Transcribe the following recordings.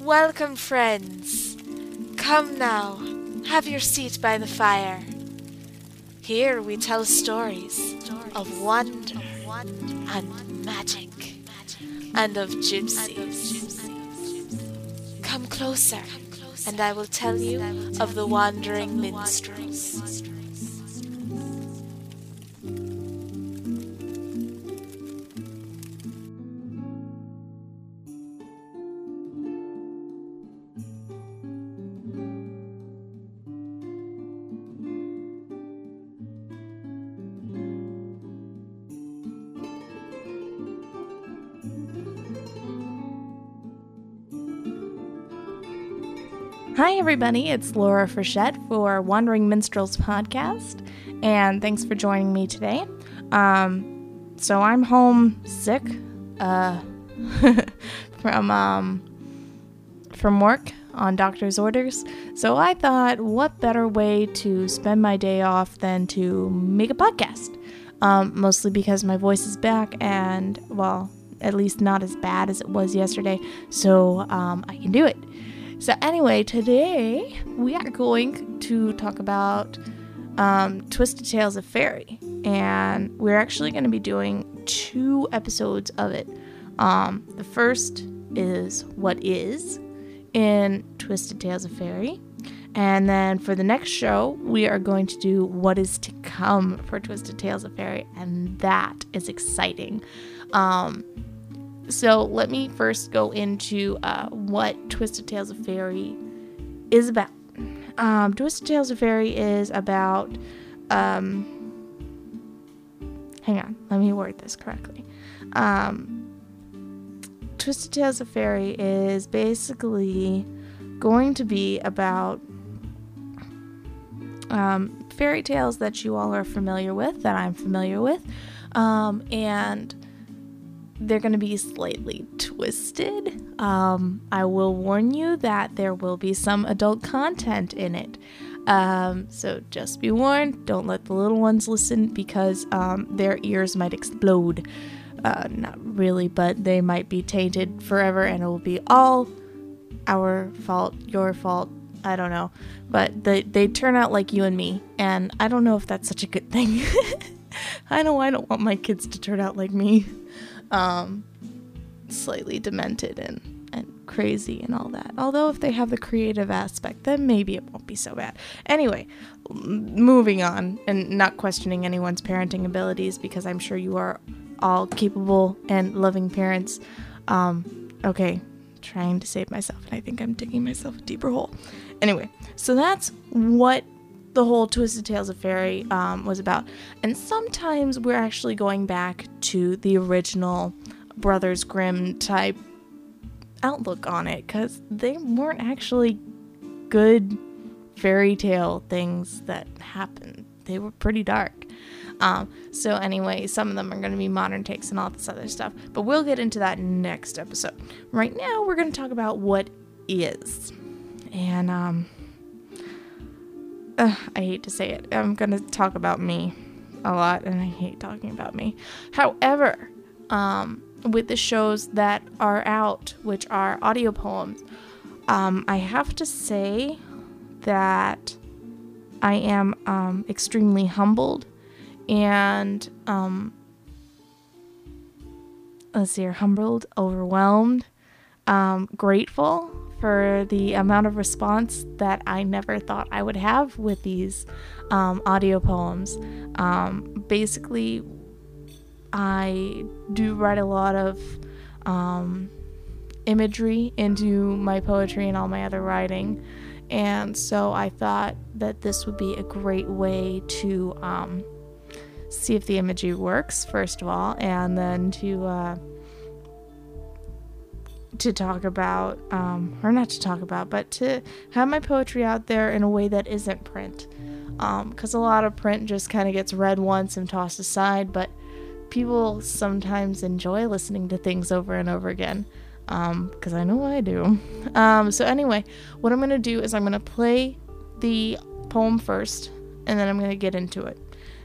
Welcome, friends. Come now, have your seat by the fire. Here we tell stories of wonder and magic and of gypsies. Come closer, and I will tell you of the wandering minstrels. Everybody. It's Laura Frechette for Wandering Minstrels podcast, and thanks for joining me today. Um, so I'm home sick uh, from um, from work on doctor's orders. So I thought, what better way to spend my day off than to make a podcast? Um, mostly because my voice is back, and well, at least not as bad as it was yesterday. So um, I can do it. So, anyway, today we are going to talk about um, Twisted Tales of Faerie, and we're actually going to be doing two episodes of it. Um, the first is What Is in Twisted Tales of Faerie, and then for the next show, we are going to do What Is to Come for Twisted Tales of Faerie, and that is exciting. Um, so let me first go into uh, what Twisted Tales of Faerie is about. Um, Twisted Tales of Faerie is about. Um, hang on, let me word this correctly. Um, Twisted Tales of Faerie is basically going to be about um, fairy tales that you all are familiar with, that I'm familiar with, um, and they're going to be slightly twisted. Um, I will warn you that there will be some adult content in it. Um, so just be warned. Don't let the little ones listen because um, their ears might explode. Uh, not really, but they might be tainted forever and it will be all our fault, your fault. I don't know. But they, they turn out like you and me. And I don't know if that's such a good thing. I know I don't want my kids to turn out like me um, slightly demented and, and crazy and all that. Although, if they have the creative aspect, then maybe it won't be so bad. Anyway, moving on and not questioning anyone's parenting abilities because I'm sure you are all capable and loving parents. Um, okay, trying to save myself, and I think I'm digging myself a deeper hole. Anyway, so that's what the whole Twisted Tales of Faerie um, was about. And sometimes we're actually going back to the original Brothers Grimm type outlook on it because they weren't actually good fairy tale things that happened. They were pretty dark. Um, so, anyway, some of them are going to be modern takes and all this other stuff, but we'll get into that next episode. Right now, we're going to talk about what is. And, um, uh, I hate to say it. I'm going to talk about me a lot, and I hate talking about me. However, um, with the shows that are out, which are audio poems, um, I have to say that I am um, extremely humbled and um, let's see, humbled, overwhelmed, um, grateful for the amount of response that I never thought I would have with these um, audio poems. Um, basically, I do write a lot of um, imagery into my poetry and all my other writing. And so I thought that this would be a great way to um, see if the imagery works, first of all, and then to. Uh, to talk about, um, or not to talk about, but to have my poetry out there in a way that isn't print. Because um, a lot of print just kind of gets read once and tossed aside, but people sometimes enjoy listening to things over and over again. Because um, I know I do. Um, so, anyway, what I'm going to do is I'm going to play the poem first, and then I'm going to get into it.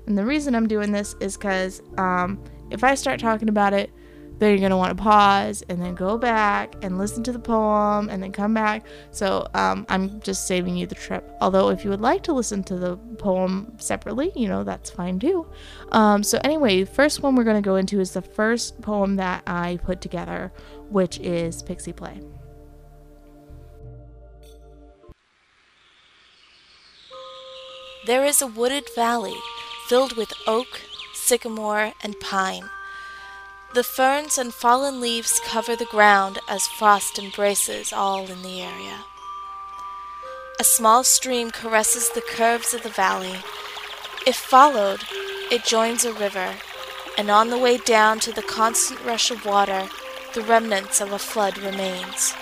And the reason I'm doing this is because um, if I start talking about it, then you're going to want to pause and then go back and listen to the poem and then come back. So um, I'm just saving you the trip. Although, if you would like to listen to the poem separately, you know, that's fine too. Um, so, anyway, first one we're going to go into is the first poem that I put together, which is Pixie Play. There is a wooded valley filled with oak, sycamore, and pine. The ferns and fallen leaves cover the ground as frost embraces all in the area. A small stream caresses the curves of the valley. If followed, it joins a river, and on the way down to the constant rush of water, the remnants of a flood remains.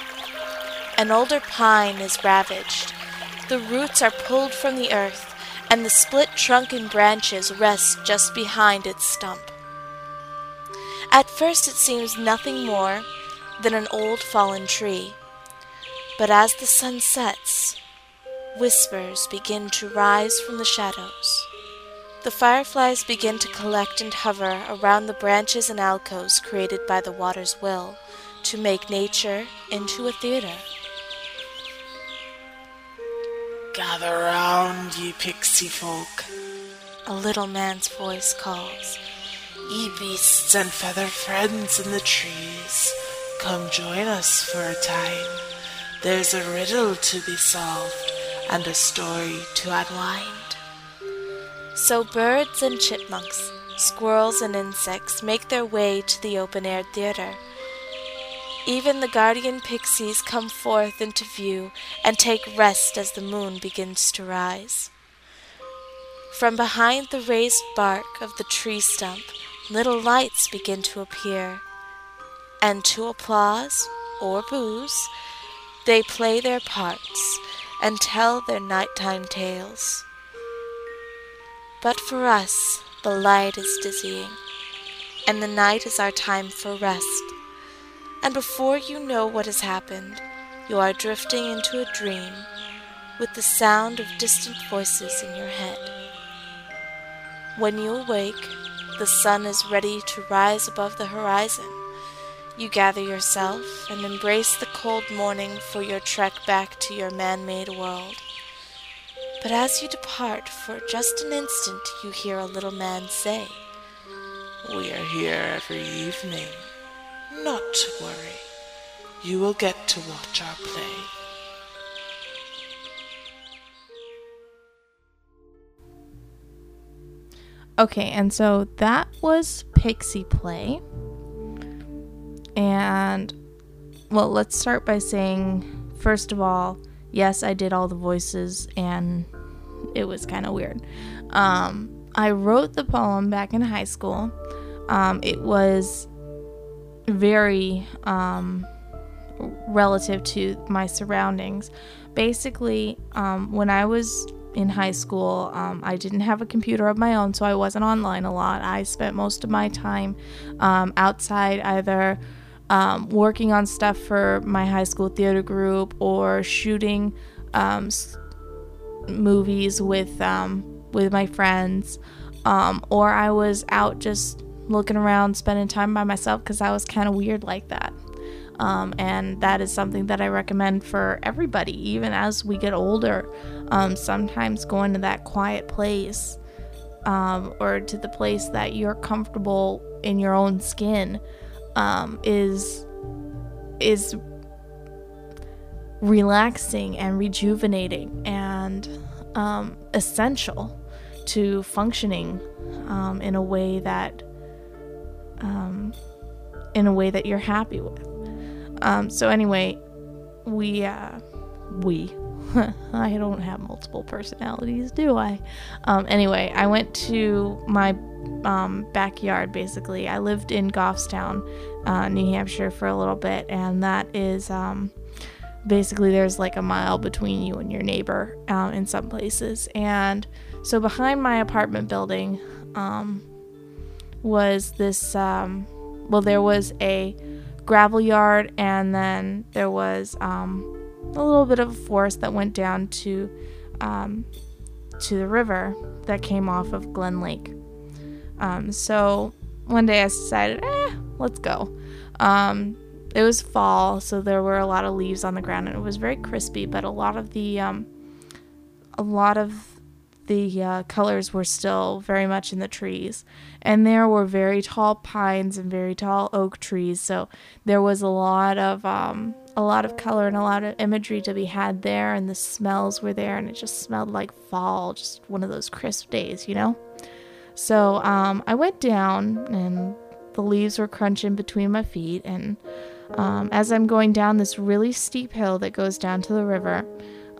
An older pine is ravaged. The roots are pulled from the earth, and the split trunk and branches rest just behind its stump. At first it seems nothing more than an old fallen tree, but as the sun sets, whispers begin to rise from the shadows. The fireflies begin to collect and hover around the branches and alcoves created by the water's will to make nature into a theater. Gather round, ye pixie folk, a little man's voice calls. Ye beasts and feathered friends in the trees, come join us for a time. There's a riddle to be solved and a story to unwind. So birds and chipmunks, squirrels and insects make their way to the open air theater even the guardian pixies come forth into view and take rest as the moon begins to rise. From behind the raised bark of the tree stump, little lights begin to appear, and to applause or booze, they play their parts and tell their nighttime tales. But for us, the light is dizzying, and the night is our time for rest and before you know what has happened, you are drifting into a dream with the sound of distant voices in your head. When you awake, the sun is ready to rise above the horizon. You gather yourself and embrace the cold morning for your trek back to your man made world. But as you depart for just an instant, you hear a little man say, We are here every evening. Not to worry. You will get to watch our play. Okay, and so that was Pixie Play. And, well, let's start by saying, first of all, yes, I did all the voices, and it was kind of weird. Um, I wrote the poem back in high school. Um, it was very um, relative to my surroundings. Basically, um, when I was in high school, um, I didn't have a computer of my own, so I wasn't online a lot. I spent most of my time um, outside, either um, working on stuff for my high school theater group or shooting um, movies with with my friends, or I was out just looking around, spending time by myself because I was kind of weird like that. Um, and that is something that I recommend for everybody, even as we get older. Um, sometimes going to that quiet place um, or to the place that you're comfortable in your own skin um, is is relaxing and rejuvenating and um, essential to functioning um, in a way that in a way that you're happy with. Um, so anyway, we uh, we I don't have multiple personalities, do I? Um, anyway, I went to my um, backyard basically. I lived in Goffstown, uh, New Hampshire for a little bit, and that is um, basically there's like a mile between you and your neighbor uh, in some places. And so behind my apartment building, um, was this um, well, there was a gravel yard, and then there was um, a little bit of a forest that went down to um, to the river that came off of Glen Lake. Um, so one day I decided, eh, let's go. Um, it was fall, so there were a lot of leaves on the ground, and it was very crispy. But a lot of the um, a lot of the uh, colors were still very much in the trees, and there were very tall pines and very tall oak trees. So there was a lot of um, a lot of color and a lot of imagery to be had there, and the smells were there, and it just smelled like fall, just one of those crisp days, you know. So um, I went down, and the leaves were crunching between my feet, and um, as I'm going down this really steep hill that goes down to the river,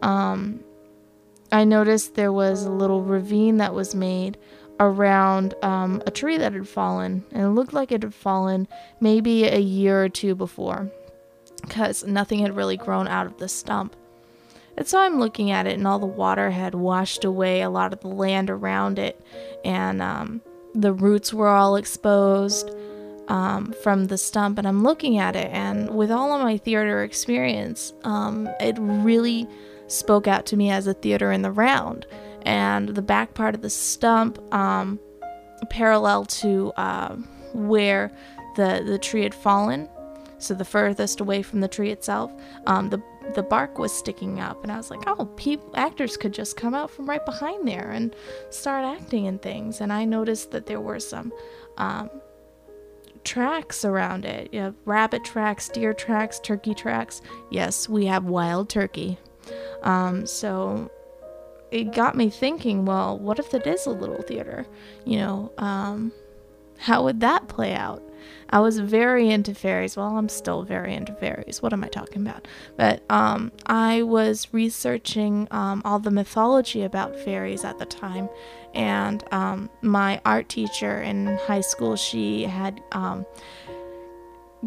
um, I noticed there was a little ravine that was made around um, a tree that had fallen, and it looked like it had fallen maybe a year or two before, because nothing had really grown out of the stump. And so I'm looking at it, and all the water had washed away a lot of the land around it, and um, the roots were all exposed um, from the stump, and I'm looking at it, and with all of my theater experience, um, it really spoke out to me as a theater in the round. And the back part of the stump, um, parallel to uh, where the the tree had fallen, so the furthest away from the tree itself, um, the the bark was sticking up, and I was like, oh, actors could just come out from right behind there and start acting and things. And I noticed that there were some um, tracks around it. You rabbit tracks, deer tracks, turkey tracks. Yes, we have wild turkey. Um, so it got me thinking, well, what if it is a little theater? You know, um, how would that play out? I was very into fairies. Well, I'm still very into fairies. What am I talking about? But um, I was researching um, all the mythology about fairies at the time, and um, my art teacher in high school, she had um,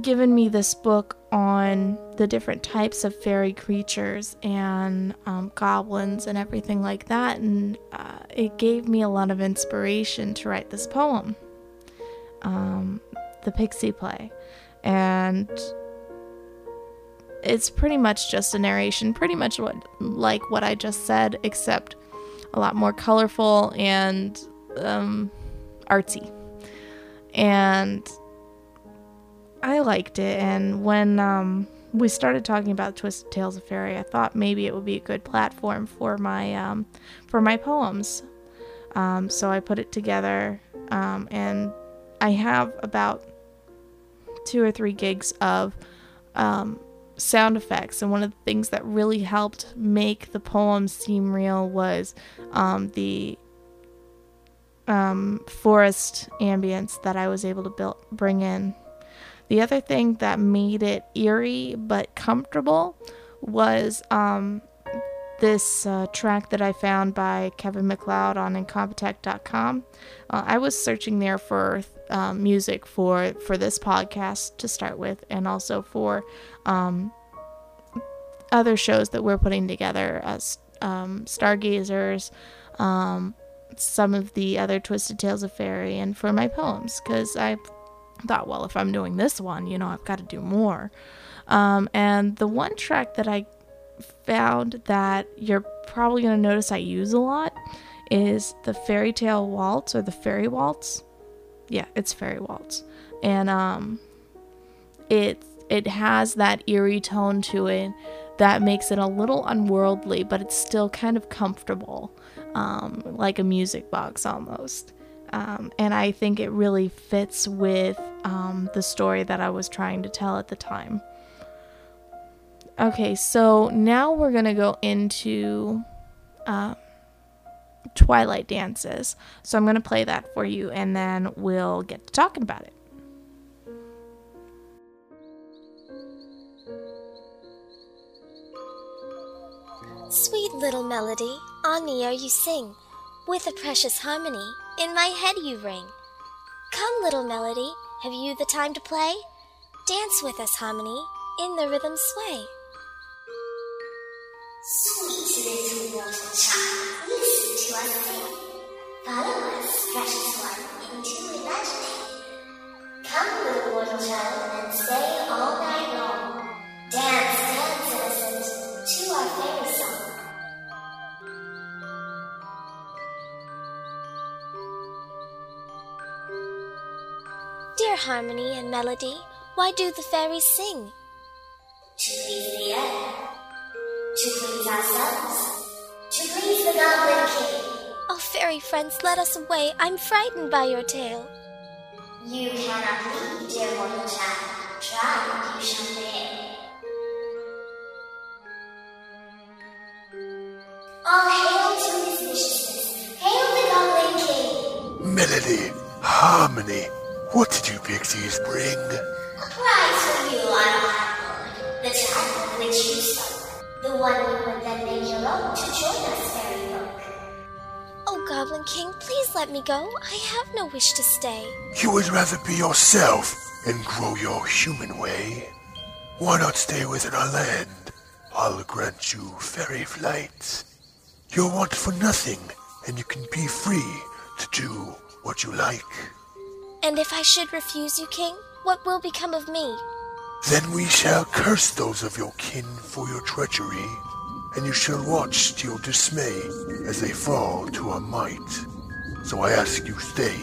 given me this book on the different types of fairy creatures and um, goblins and everything like that, and uh, it gave me a lot of inspiration to write this poem, um, The Pixie Play. And it's pretty much just a narration, pretty much what like what I just said, except a lot more colorful and um, artsy. And I liked it. And when um, we started talking about Twisted Tales of Faerie, I thought maybe it would be a good platform for my um, for my poems. Um, so I put it together, um, and I have about two or three gigs of um, sound effects. And one of the things that really helped make the poems seem real was um, the forest ambience that I was able to build, bring in. The other thing that made it eerie but comfortable was um, this uh, track that I found by Kevin MacLeod on Incompetech.com. Uh, I was searching there for um, music for for this podcast to start with, and also for um, other shows that we're putting together as um, Stargazers, um, some of the other Twisted Tales of Faerie, and for my poems because I thought, well, if I'm doing this one, you know, I've got to do more. Um, and the one track that I found that you're probably going to notice I use a lot is the fairy tale waltz or the fairy waltz. Yeah, it's fairy waltz. And um it it has that eerie tone to it that makes it a little unworldly, but it's still kind of comfortable, um, like a music box almost. Um, and I think it really fits with um, the story that I was trying to tell at the time. Okay, so now we're gonna go into uh, Twilight dances. So I'm gonna play that for you, and then we'll get to talking about it. Sweet little melody, on the air you sing, with a precious harmony, in my head you ring. Come, little melody, have you the time to play? Dance with us, harmony, in the rhythm sway. Sweet little water child, listen to us sing. Follow us, precious one, into imagining. Come, little water child, and stay all night long. Dance, dance, innocent, to our fairy Dear harmony and melody, why do the fairies sing? To please the air. To please ourselves. To please the Goblin King. Oh, fairy friends, let us away. I'm frightened by your tale. You cannot leave, dear mortal child. Try and you shall fail. All hail to his viciousness. Hail the Goblin King. Melody, harmony, what did you pixies bring? A prize for you on a. The child which you spoke. The one you would then make your own to join us, fairy folk. Oh, Goblin King, please let me go. I have no wish to stay. You would rather be yourself and grow your human way? Why not stay within our land? I'll grant you fairy flight. You'll want for nothing, and you can be free to do what you like. And if I should refuse you, King, what will become of me? Then we shall curse those of your kin for your treachery, and you shall watch to your dismay as they fall to our might. So I ask you stay,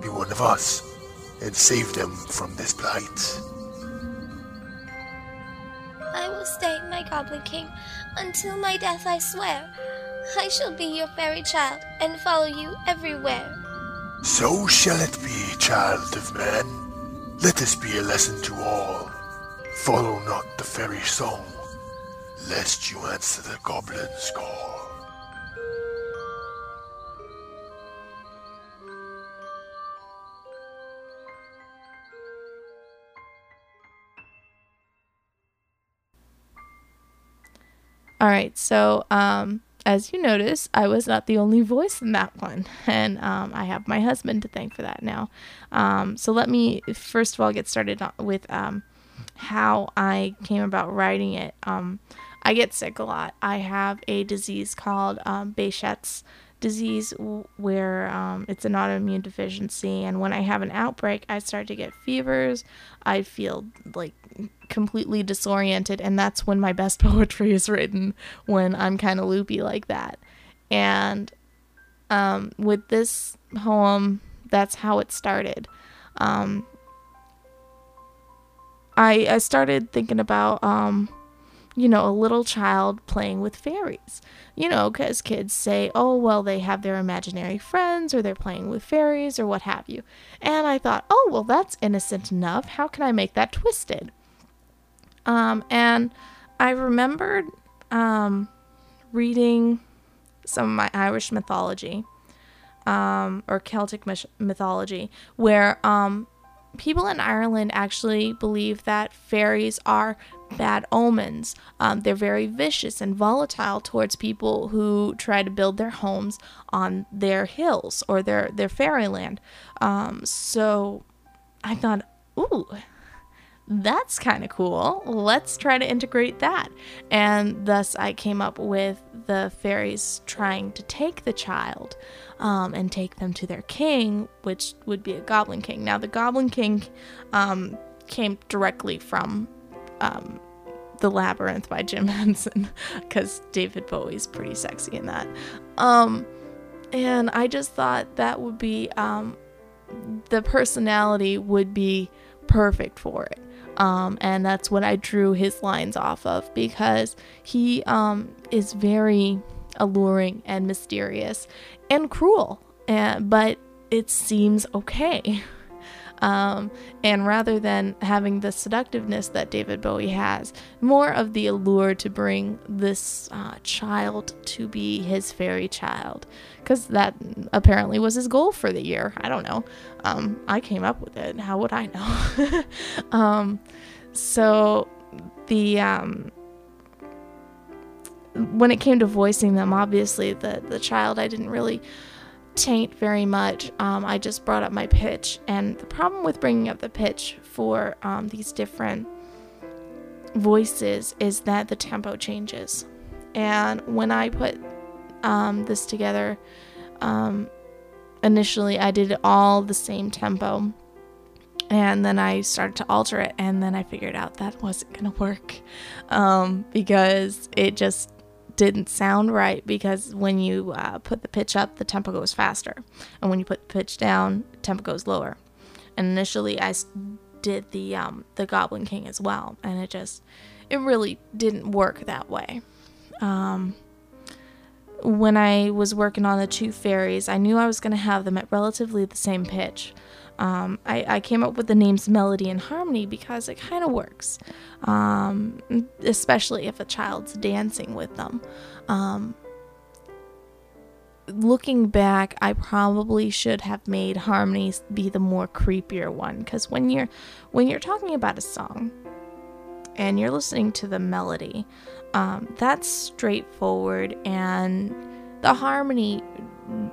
be one of us, and save them from this plight. I will stay, my Goblin King, until my death, I swear. I shall be your fairy child and follow you everywhere. So shall it be, child of man. Let this be a lesson to all. Follow not the fairy song, lest you answer the goblin's call. All right, so um, as you notice, I was not the only voice in that one, and um, I have my husband to thank for that now. Um, so let me first of all get started with um, how I came about writing it. Um, I get sick a lot. I have a disease called um, disease, where um, it's an autoimmune deficiency, and when I have an outbreak, I start to get fevers. I feel like completely disoriented, and that's when my best poetry is written when I'm kind of loopy like that. And um, with this poem, that's how it started. Um, I I started thinking about um, you know, a little child playing with fairies. You know, because kids say, oh, well, they have their imaginary friends or they're playing with fairies or what have you. And I thought, oh, well, that's innocent enough. How can I make that twisted? Um, and I remembered um, reading some of my Irish mythology um, or Celtic myth- mythology, where um, people in Ireland actually believe that fairies are bad omens. Um, they're very vicious and volatile towards people who try to build their homes on their hills or their their fairyland. Um, so I thought, ooh, that's kind of cool. Let's try to integrate that. And thus, I came up with the fairies trying to take the child um, and take them to their king, which would be a goblin king. Now, the goblin king um, came directly from um, The Labyrinth by Jim Henson because David Bowie's pretty sexy in that. Um, and I just thought that would be um, the personality would be perfect for it. Um, and that's what I drew his lines off of because he um, is very alluring and mysterious and cruel, and, but it seems okay. Um, and rather than having the seductiveness that David Bowie has, more of the allure to bring this uh, child to be his fairy child. Because that apparently was his goal for the year. I don't know. Um, I came up with it. How would I know? um, so the. Um, when it came to voicing them, obviously the, the child I didn't really taint very much. Um, I just brought up my pitch, and the problem with bringing up the pitch for um, these different voices is that the tempo changes. And when I put um, this together, um, initially I did it all the same tempo. And then I started to alter it, and then I figured out that wasn't gonna work um, because it just didn't sound right because when you uh, put the pitch up, the tempo goes faster, and when you put the pitch down, the tempo goes lower. And initially, I did the um, the Goblin King as well, and it just it really didn't work that way. Um, when I was working on the two fairies, I knew I was going to have them at relatively the same pitch. Um, I, I, came up with the names Melody and Harmony because it kind of works, um, especially if a child's dancing with them. Um, looking back, I probably should have made Harmony be the more creepier one because when you're when you're talking about a song and you're listening to the melody, um, that's straightforward, and the harmony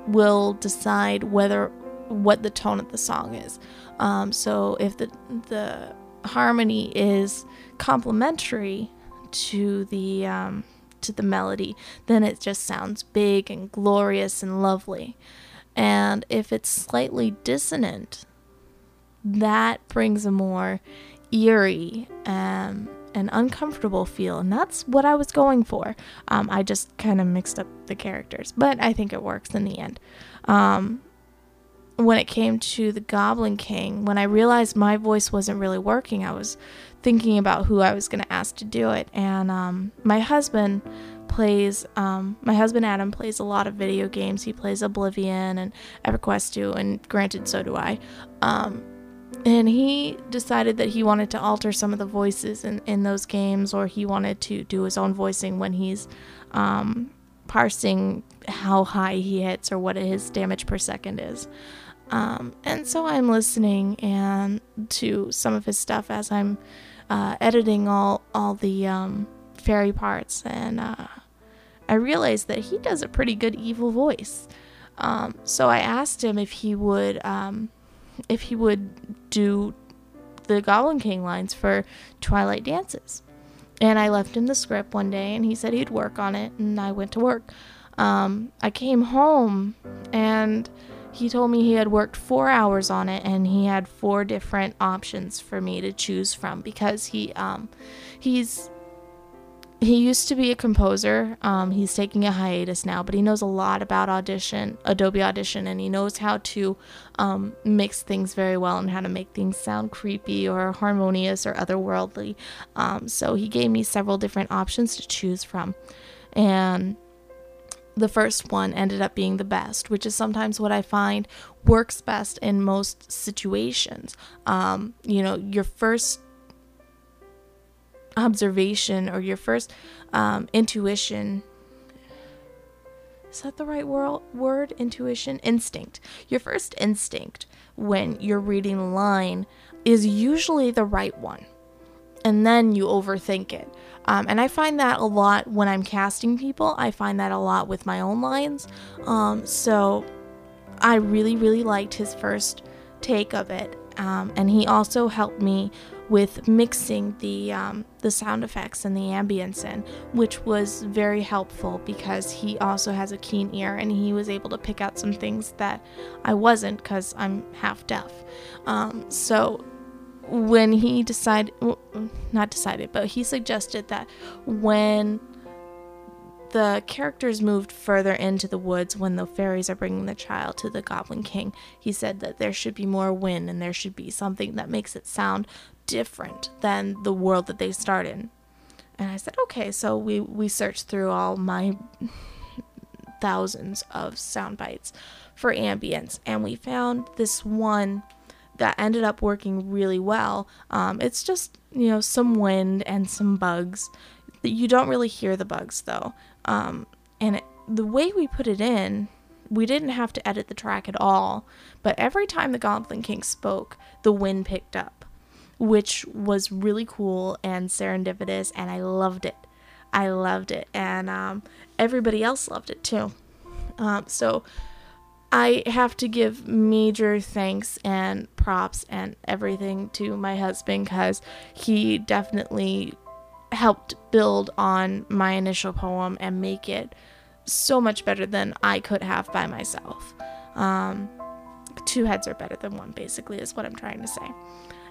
will decide whether what the tone of the song is. Um, so if the the harmony is complementary to the um, to the melody, then it just sounds big and glorious and lovely. And if it's slightly dissonant, that brings a more eerie um, and uncomfortable feel. And that's what I was going for. Um, I just kind of mixed up the characters, but I think it works in the end. Um, when it came to the Goblin King, when I realized my voice wasn't really working, I was thinking about who I was going to ask to do it. And um, my husband plays, um, my husband Adam plays a lot of video games. He plays Oblivion and EverQuest 2, and granted, so do I. Um, and he decided that he wanted to alter some of the voices in, in those games, or he wanted to do his own voicing when he's um, parsing how high he hits or what his damage per second is. Um, and so I'm listening and to some of his stuff as I'm uh, editing all all the um, fairy parts, and uh, I realized that he does a pretty good evil voice. Um, so I asked him if he would um, if he would do the Goblin King lines for Twilight Dances. And I left him the script one day, and he said he'd work on it, and I went to work. Um, I came home, and he told me he had worked four hours on it and he had four different options for me to choose from because he um he's he used to be a composer. Um, he's taking a hiatus now but he knows a lot about audition adobe audition and he knows how to um, mix things very well and how to make things sound creepy or harmonious or otherworldly. Um, so he gave me several different options to choose from. And the first one ended up being the best, which is sometimes what I find works best in most situations. Um, you know, your first observation or your first um, intuition is that the right wor- word intuition instinct your first instinct when you're reading a line is usually the right one and then you overthink it um, and I find that a lot when I'm casting people. I find that a lot with my own lines. Um, so I really, really liked his first take of it. Um, and he also helped me with mixing the um, the sound effects and the ambience in, which was very helpful because he also has a keen ear and he was able to pick out some things that I wasn't because I'm half deaf. Um, so when he decided, well, not decided, but he suggested that when the characters moved further into the woods when the fairies are bringing the child to the Goblin King, he said that there should be more wind and there should be something that makes it sound different than the world that they start in. And I said, okay, so we, we searched through all my thousands of sound bites for ambience and we found this one that ended up working really well. Um, it's just, you know, some wind and some bugs. You don't really hear the bugs though. Um, and it, the way we put it in, we didn't have to edit the track at all. But every time the Goblin King spoke, the wind picked up, which was really cool and serendipitous, and I loved it. I loved it, and um, everybody else loved it too. Um, so I have to give major thanks and props and everything to my husband because he definitely helped build on my initial poem and make it so much better than I could have by myself. Um, two heads are better than one, basically, is what I'm trying to say.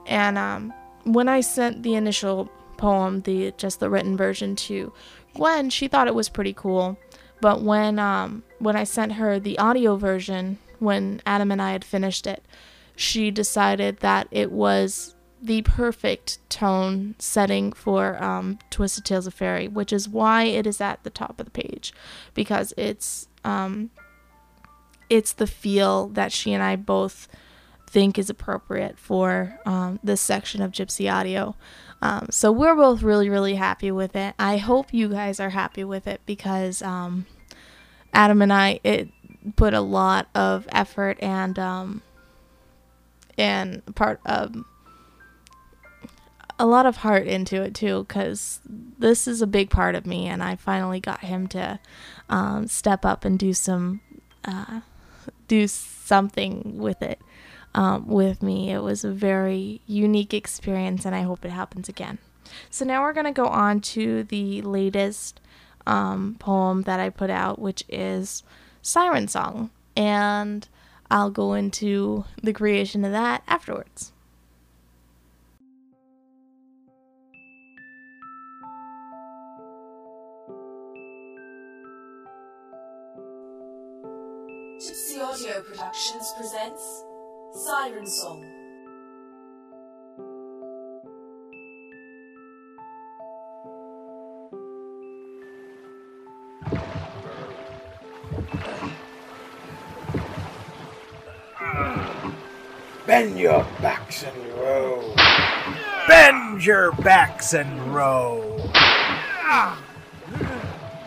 And um, when I sent the initial poem, the just the written version to Gwen, she thought it was pretty cool. But when um, when I sent her the audio version, when Adam and I had finished it, she decided that it was the perfect tone setting for um, Twisted Tales of Faerie, which is why it is at the top of the page because it's um, it's the feel that she and I both think is appropriate for um, this section of Gypsy Audio. Um, so we're both really, really happy with it. I hope you guys are happy with it because um, Adam and I it put a lot of effort and um, and part of a lot of heart into it too because this is a big part of me and i finally got him to um, step up and do some uh, do something with it um, with me. It was a very unique experience and i hope it happens again. So now we're going to go on to the latest um, poem that i put out which is siren song. And i'll go into the creation of that afterwards. Gypsy Audio Productions presents Siren Song. Bend your backs and row. Bend your backs and row.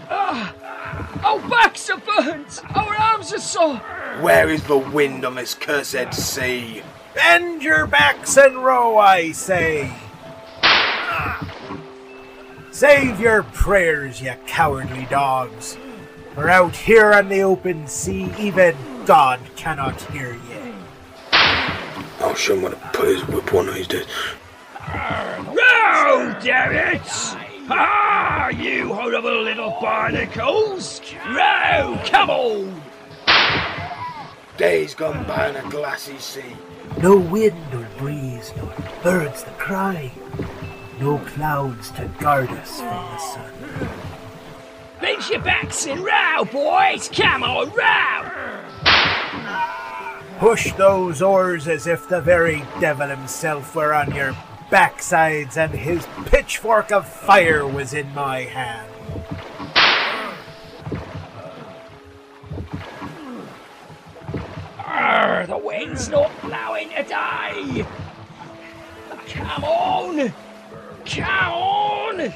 Our backs are burnt! Our arms are sore! Where is the wind on this cursed sea? Bend your backs and row, I say. Save your prayers, you cowardly dogs. For out here on the open sea, even God cannot hear ye. I'll show him what to put his whip on these days. Row, damn it! Ah, you horrible little barnacles! Row, come on! Days gone by on a glassy sea. No wind nor breeze, nor birds that cry. No clouds to guard us from the sun. Bend your backs and row, boys! Come on, row! Push those oars as if the very devil himself were on your backsides and his pitchfork of fire was in my hand. Arr, the wind's not blowing today! Come on! Come on!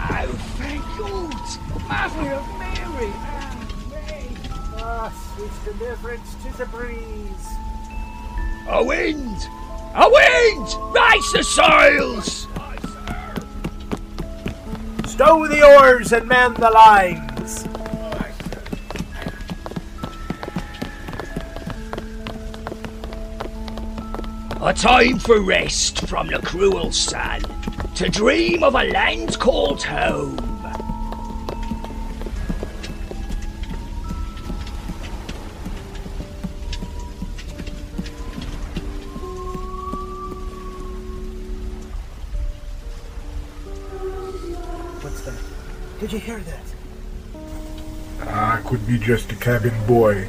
Oh, thank God! Mother of Mary! Ah, sweet deliverance to the breeze. A wind! A wind! Raise the sails! Stow the oars and man the lines. A time for rest from the cruel sun, to dream of a land called home. Did you hear that? Ah, could be just a cabin boy.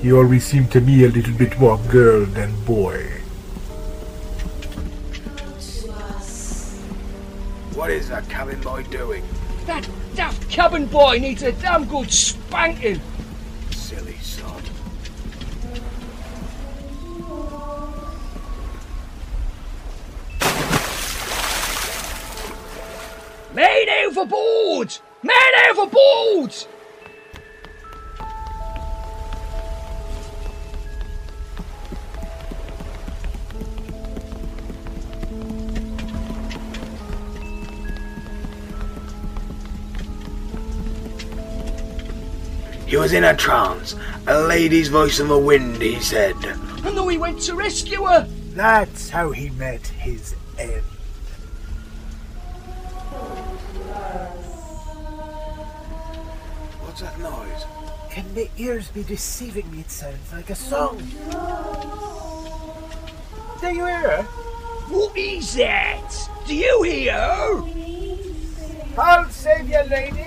He always seemed to me a little bit more girl than boy. What is that cabin boy doing? That daft cabin boy needs a damn good spanking. Was in a trance. A lady's voice in the wind, he said. And though he went to rescue her, That's how he met his end. What's that noise? Can my ears be deceiving me? It sounds like a song. Do you hear her? What is that? Do you hear? I'll save you, lady.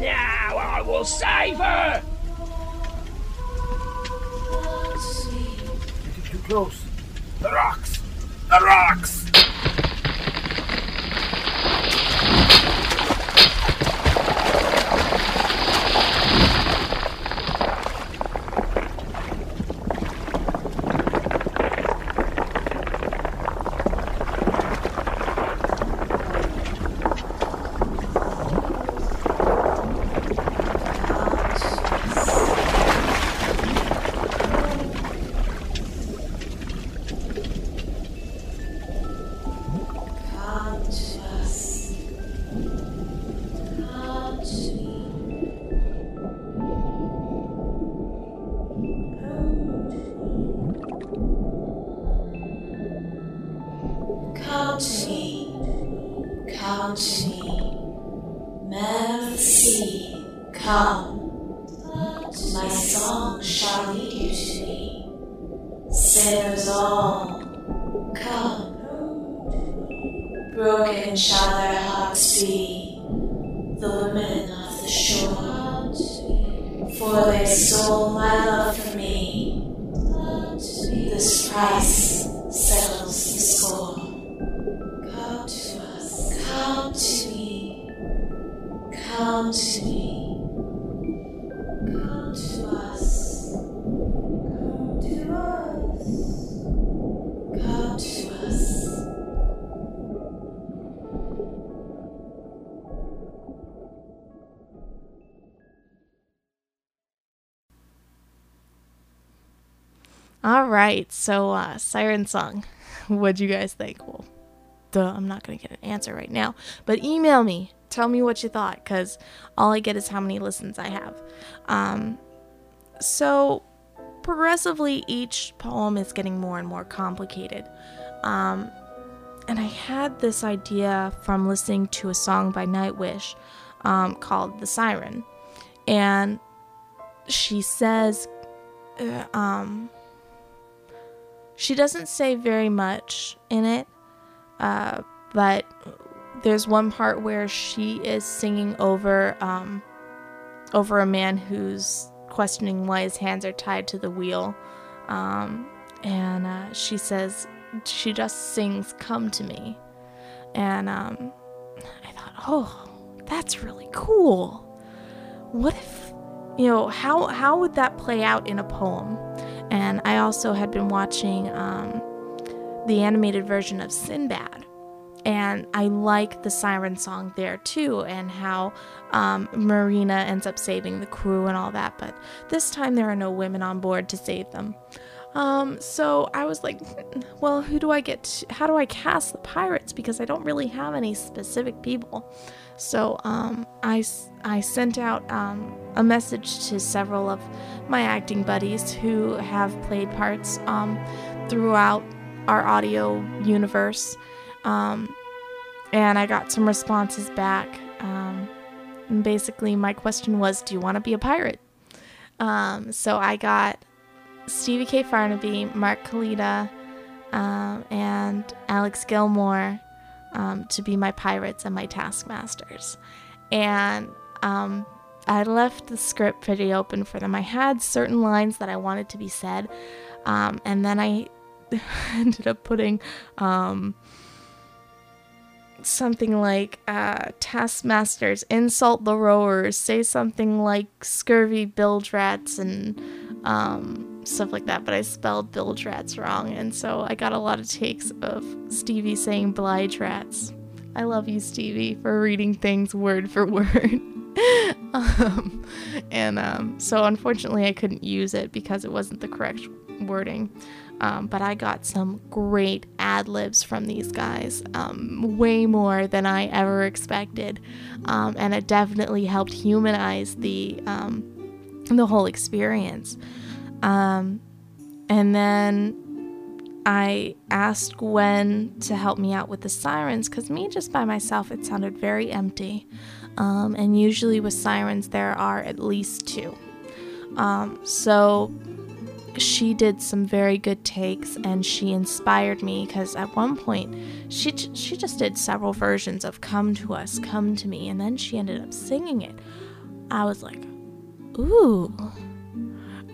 Now I will save her. Getting too close. The rocks. The rocks. For they stole my love from me. This price settles All right, so uh, Siren Song. What'd you guys think? Well, duh, I'm not gonna get an answer right now, but email me. Tell me what you thought, because all I get is how many listens I have. Um, so, progressively, each poem is getting more and more complicated. Um, and I had this idea from listening to a song by Nightwish um, called The Siren. And she says, uh, um, she doesn't say very much in it, uh, but there's one part where she is singing over um, over a man who's questioning why his hands are tied to the wheel, um, and uh, she says she just sings "Come to Me," and um, I thought, oh, that's really cool. What if you know how how would that play out in a poem? And I also had been watching um, the animated version of Sinbad. And I like the siren song there too, and how um, Marina ends up saving the crew and all that. But this time there are no women on board to save them. Um, so I was like, well, who do I get? To, how do I cast the pirates? Because I don't really have any specific people. So um, I, I sent out um, a message to several of my acting buddies who have played parts um, throughout our audio universe. Um, and I got some responses back. Um, and basically, my question was Do you want to be a pirate? Um, so I got Stevie K. Farnaby, Mark Kalita, um, and Alex Gilmore um, to be my pirates and my taskmasters. And um, I left the script pretty open for them. I had certain lines that I wanted to be said, um, and then I ended up putting um, something like uh, taskmasters insult the rowers, say something like scurvy bilge rats and um, stuff like that. But I spelled bilge rats wrong, and so I got a lot of takes of Stevie saying blige rats. I love you, Stevie, for reading things word for word. um, and um, so unfortunately, I couldn't use it because it wasn't the correct wording. Um, but I got some great ad libs from these guys, um, way more than I ever expected, um, and it definitely helped humanize the um, the whole experience. Um, and then I asked Gwen to help me out with the sirens because me just by myself it sounded very empty. Um, and usually with sirens there are at least two. Um, so she did some very good takes and she inspired me because at one point she she just did several versions of "Come to Us, Come to Me" and then she ended up singing it. I was like, "Ooh,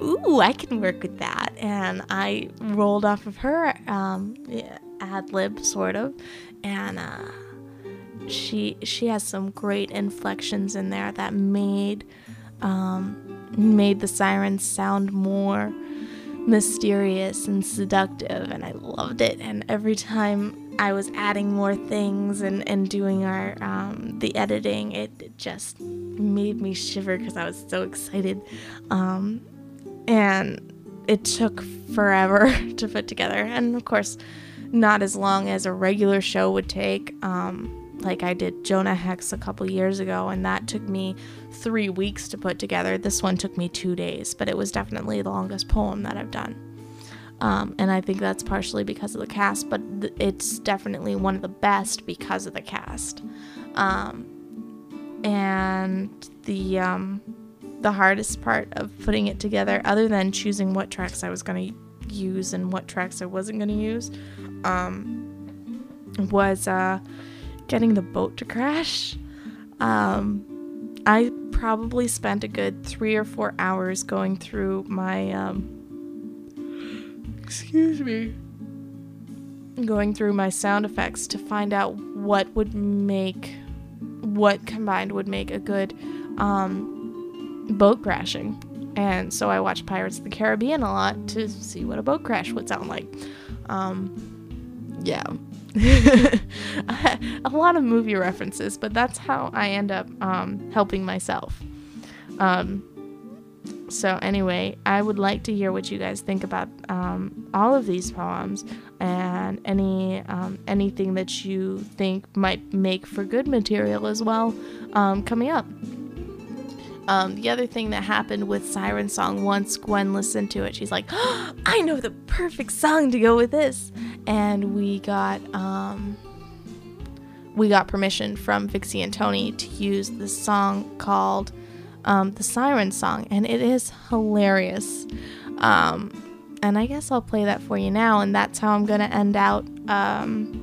ooh, I can work with that," and I rolled off of her um, ad lib sort of, and uh, she she has some great inflections in there that made um, made the sirens sound more mysterious and seductive and I loved it. And every time I was adding more things and, and doing our um, the editing it, just made me shiver because I was so excited. Um, and it took forever to put together and of course not as long as a regular show would take um, like I did Jonah Hex a couple years ago, and that took me three weeks to put together. This one took me two days, but it was definitely the longest poem that I've done. Um, and I think that's partially because of the cast, but th- it's definitely one of the best because of the cast. Um, and the um, the hardest part of putting it together, other than choosing what tracks I was going to use and what tracks I wasn't going to use, um, was uh, getting the boat to crash. Um, I probably spent a good three or four hours going through my, um, excuse me, going through my sound effects to find out what would make, what combined would make a good um, boat crashing. And so I watched Pirates of the Caribbean a lot to see what a boat crash would sound like. Um, yeah. a lot of movie references, but that's how I end up um, helping myself. Um, so anyway, I would like to hear what you guys think about um, all of these poems and any um, anything that you think might make for good material as well um, coming up. Um, the other thing that happened with Siren Song, once Gwen listened to it, she's like, oh, I know the perfect song to go with this. And we got um, we got permission from Vixy and Tony to use this song called um, the Siren Song, and it is hilarious. Um, and I guess I'll play that for you now, and that's how I'm gonna end out um,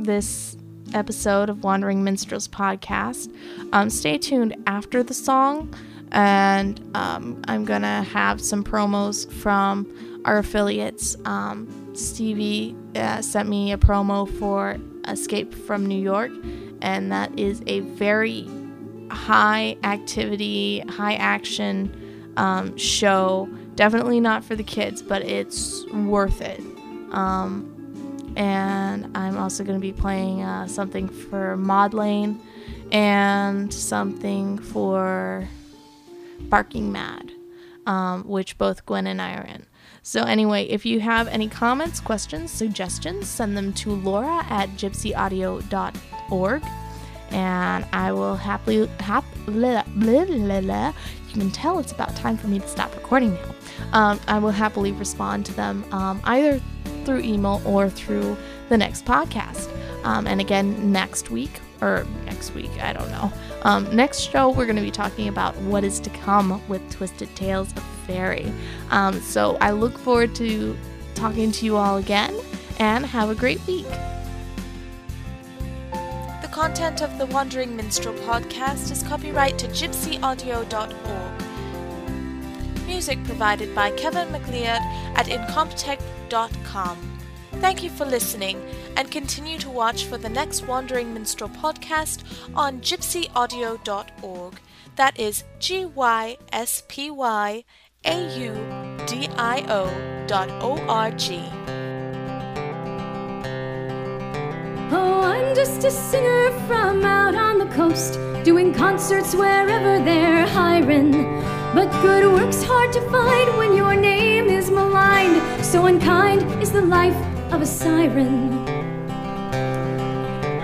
this episode of Wandering Minstrels podcast. Um, stay tuned after the song, and um, I'm gonna have some promos from our affiliates. Um, Stevie uh, sent me a promo for Escape from New York, and that is a very high activity, high action um, show. Definitely not for the kids, but it's worth it. Um, and I'm also going to be playing uh, something for Maudlin and something for Barking Mad, um, which both Gwen and I are in. So, anyway, if you have any comments, questions, suggestions, send them to laura at gypsyaudio.org and I will happily, hap, blah, blah, blah, blah. you can tell it's about time for me to stop recording now. Um, I will happily respond to them um, either through email or through the next podcast. Um, and again, next week, or next week, I don't know. Um, next show, we're going to be talking about what is to come with Twisted Tales of Faerie. Um, so I look forward to talking to you all again, and have a great week. The content of the Wandering Minstrel podcast is copyright to gypsyaudio.org. Music provided by Kevin MacLeod at Thank you for listening and continue to watch for the next Wandering Minstrel podcast on gypsyaudio.org. That is G Y S P Y A U D I O dot O R G. Oh, I'm just a singer from out on the coast, doing concerts wherever they're hiring. But good work's hard to find when your name is maligned. So unkind is the life of a siren.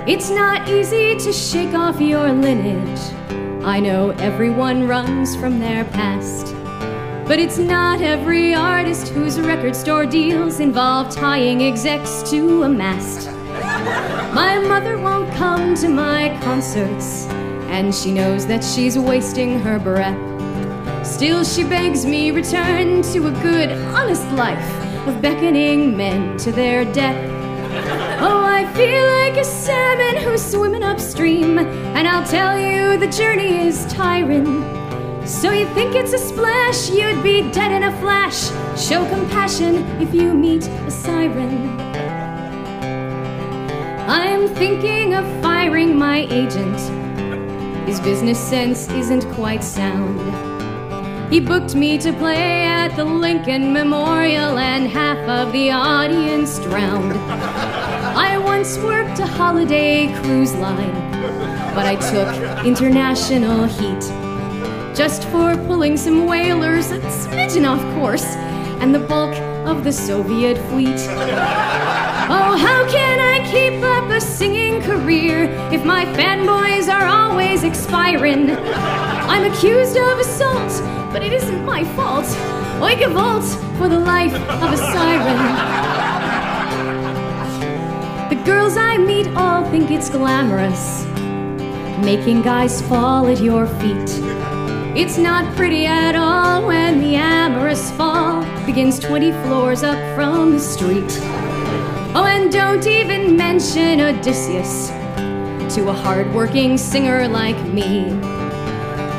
It's not easy to shake off your lineage. I know everyone runs from their past. But it's not every artist whose record store deals involve tying execs to a mast. My mother won't come to my concerts, and she knows that she's wasting her breath. Still, she begs me return to a good, honest life of beckoning men to their death. Oh, I feel like a salmon who's swimming upstream, and I'll tell you the journey is tiring. So you think it's a splash, you'd be dead in a flash. Show compassion if you meet a siren. I'm thinking of firing my agent. His business sense isn't quite sound. He booked me to play at the Lincoln Memorial, and half of the audience drowned. I once worked a holiday cruise line, but I took international heat just for pulling some whalers, a smidgen off course, and the bulk of the Soviet fleet. Oh, how can I keep up a singing career if my fanboys are always expiring? I'm accused of assault, but it isn't my fault. Oika vault for the life of a siren. The girls I meet all think it's glamorous, making guys fall at your feet. It's not pretty at all when the amorous fall begins 20 floors up from the street. Oh, and don't even mention Odysseus to a hardworking singer like me.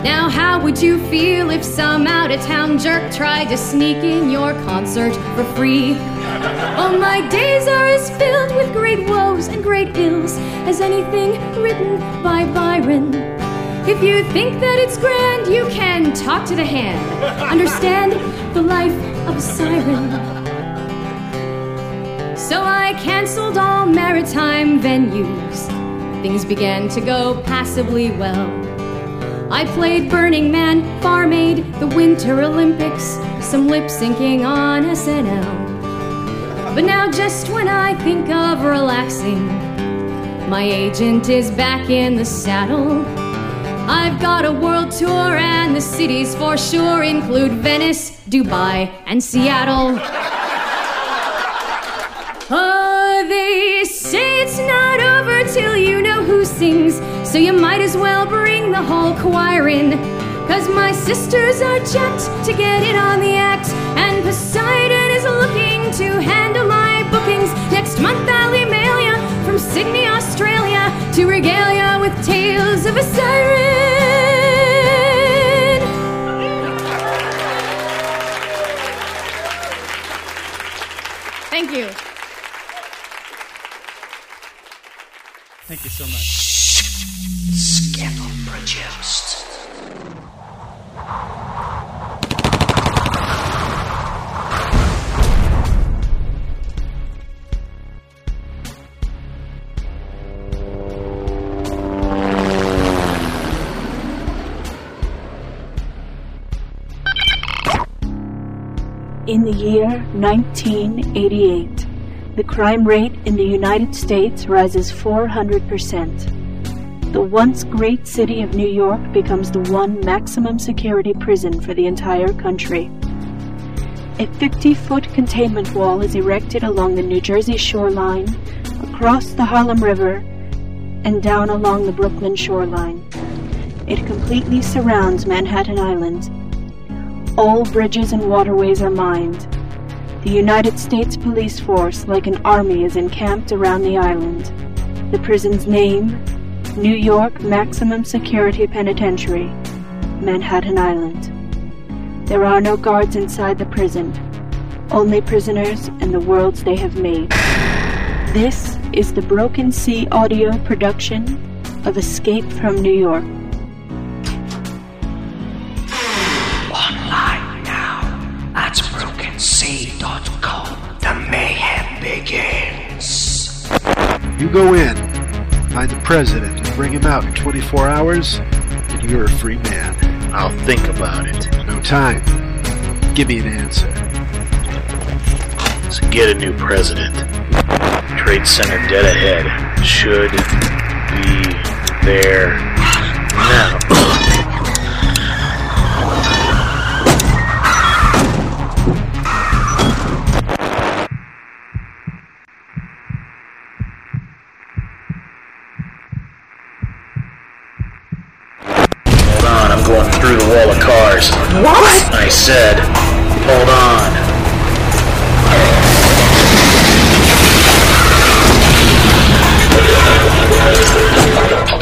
Now, how would you feel if some out of town jerk tried to sneak in your concert for free? Oh, my days are as filled with great woes and great ills as anything written by Byron. If you think that it's grand, you can talk to the hand. Understand the life of a siren. So I cancelled all maritime venues. Things began to go passably well. I played Burning Man, Farm Aid, the Winter Olympics, some lip syncing on SNL. But now, just when I think of relaxing, my agent is back in the saddle. I've got a world tour, and the cities for sure include Venice, Dubai, and Seattle. Oh, they say it's not over till you know who sings, so you might as well bring the whole choir in. Cause my sisters are jacked to get in on the act, and Poseidon is looking to handle my bookings. Next month I'll email ya from Sydney, Australia, to regale ya with tales of a siren. Thank you. Thank you so much. In the year 1988, the crime rate in the United States rises 400%. The once great city of New York becomes the one maximum security prison for the entire country. A 50 foot containment wall is erected along the New Jersey shoreline, across the Harlem River, and down along the Brooklyn shoreline. It completely surrounds Manhattan Island. All bridges and waterways are mined. The United States Police Force, like an army, is encamped around the island. The prison's name New York Maximum Security Penitentiary, Manhattan Island. There are no guards inside the prison, only prisoners and the worlds they have made. This is the Broken Sea audio production of Escape from New York. You go in, find the president, and bring him out in 24 hours, and you're a free man. I'll think about it. No time. Give me an answer. Let's get a new president. Trade Center dead ahead. Should be there now. Going through the wall of cars. What? I said, hold on.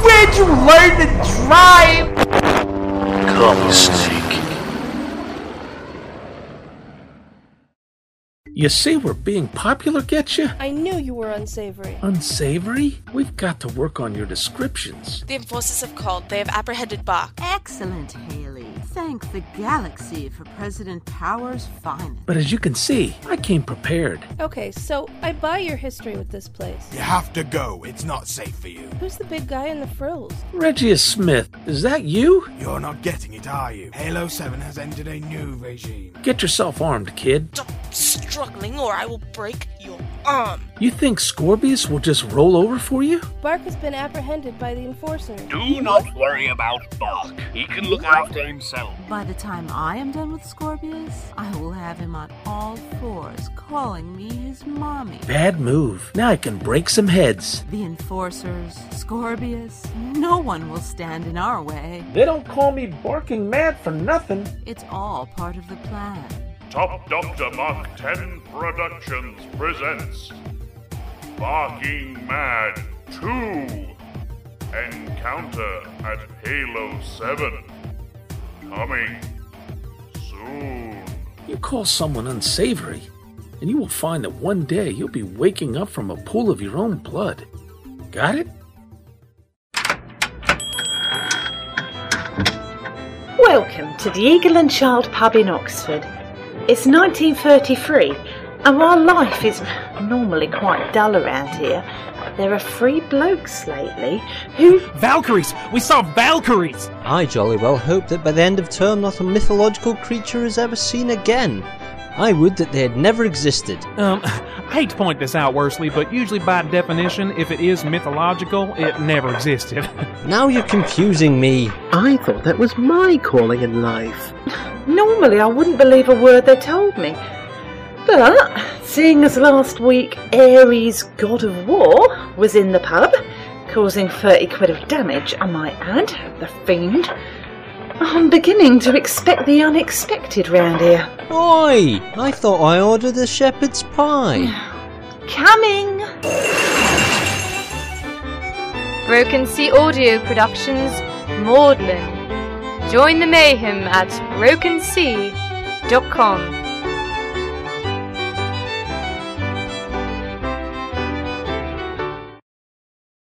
Where'd you learn to drive? Call me Snake. You see where being popular gets you? I knew you were unsavory. Unsavory? We've got to work on your descriptions. The enforcers have called. They have apprehended Bach. Excellent, Haley. Thank the galaxy for President Power's finest. But as you can see, I came prepared. Okay, so I buy your history with this place. You have to go. It's not safe for you. Who's the big guy in the frills? Regius Smith, is that you? You're not getting it, are you? Halo 7 has entered a new regime. Get yourself armed, kid. Stop struggling or I will break your arm. You think Scorpius will just roll over for you? Bark has been apprehended by the enforcers. Do not worry about Bark. He can look after himself. By the time I am done with Scorpius, I will have him on all fours calling me his mommy. Bad move. Now I can break some heads. The enforcers, Scorpius, no one will stand in our way. They don't call me barking mad for nothing. It's all part of the plan. Top Doctor Mark 10 Productions presents Barking Mad 2 Encounter at Halo 7. Coming soon. You call someone unsavory, and you will find that one day you'll be waking up from a pool of your own blood. Got it? Welcome to the Eagle and Child pub in Oxford. It's 1933, and while life is normally quite dull around here, there are three blokes lately who. Valkyries! We saw Valkyries! I jolly well hope that by the end of term not a mythological creature is ever seen again. I would that they had never existed. Um, I hate to point this out, Worsley, but usually by definition, if it is mythological, it never existed. now you're confusing me. I thought that was my calling in life. Normally, I wouldn't believe a word they told me. But, seeing as last week Ares, god of war, was in the pub, causing 30 quid of damage, I might add, the fiend, I'm beginning to expect the unexpected round here. Oi! I thought I ordered a shepherd's pie. Coming! Broken Sea Audio Productions, Maudlin. Join the mayhem at brokensea.com.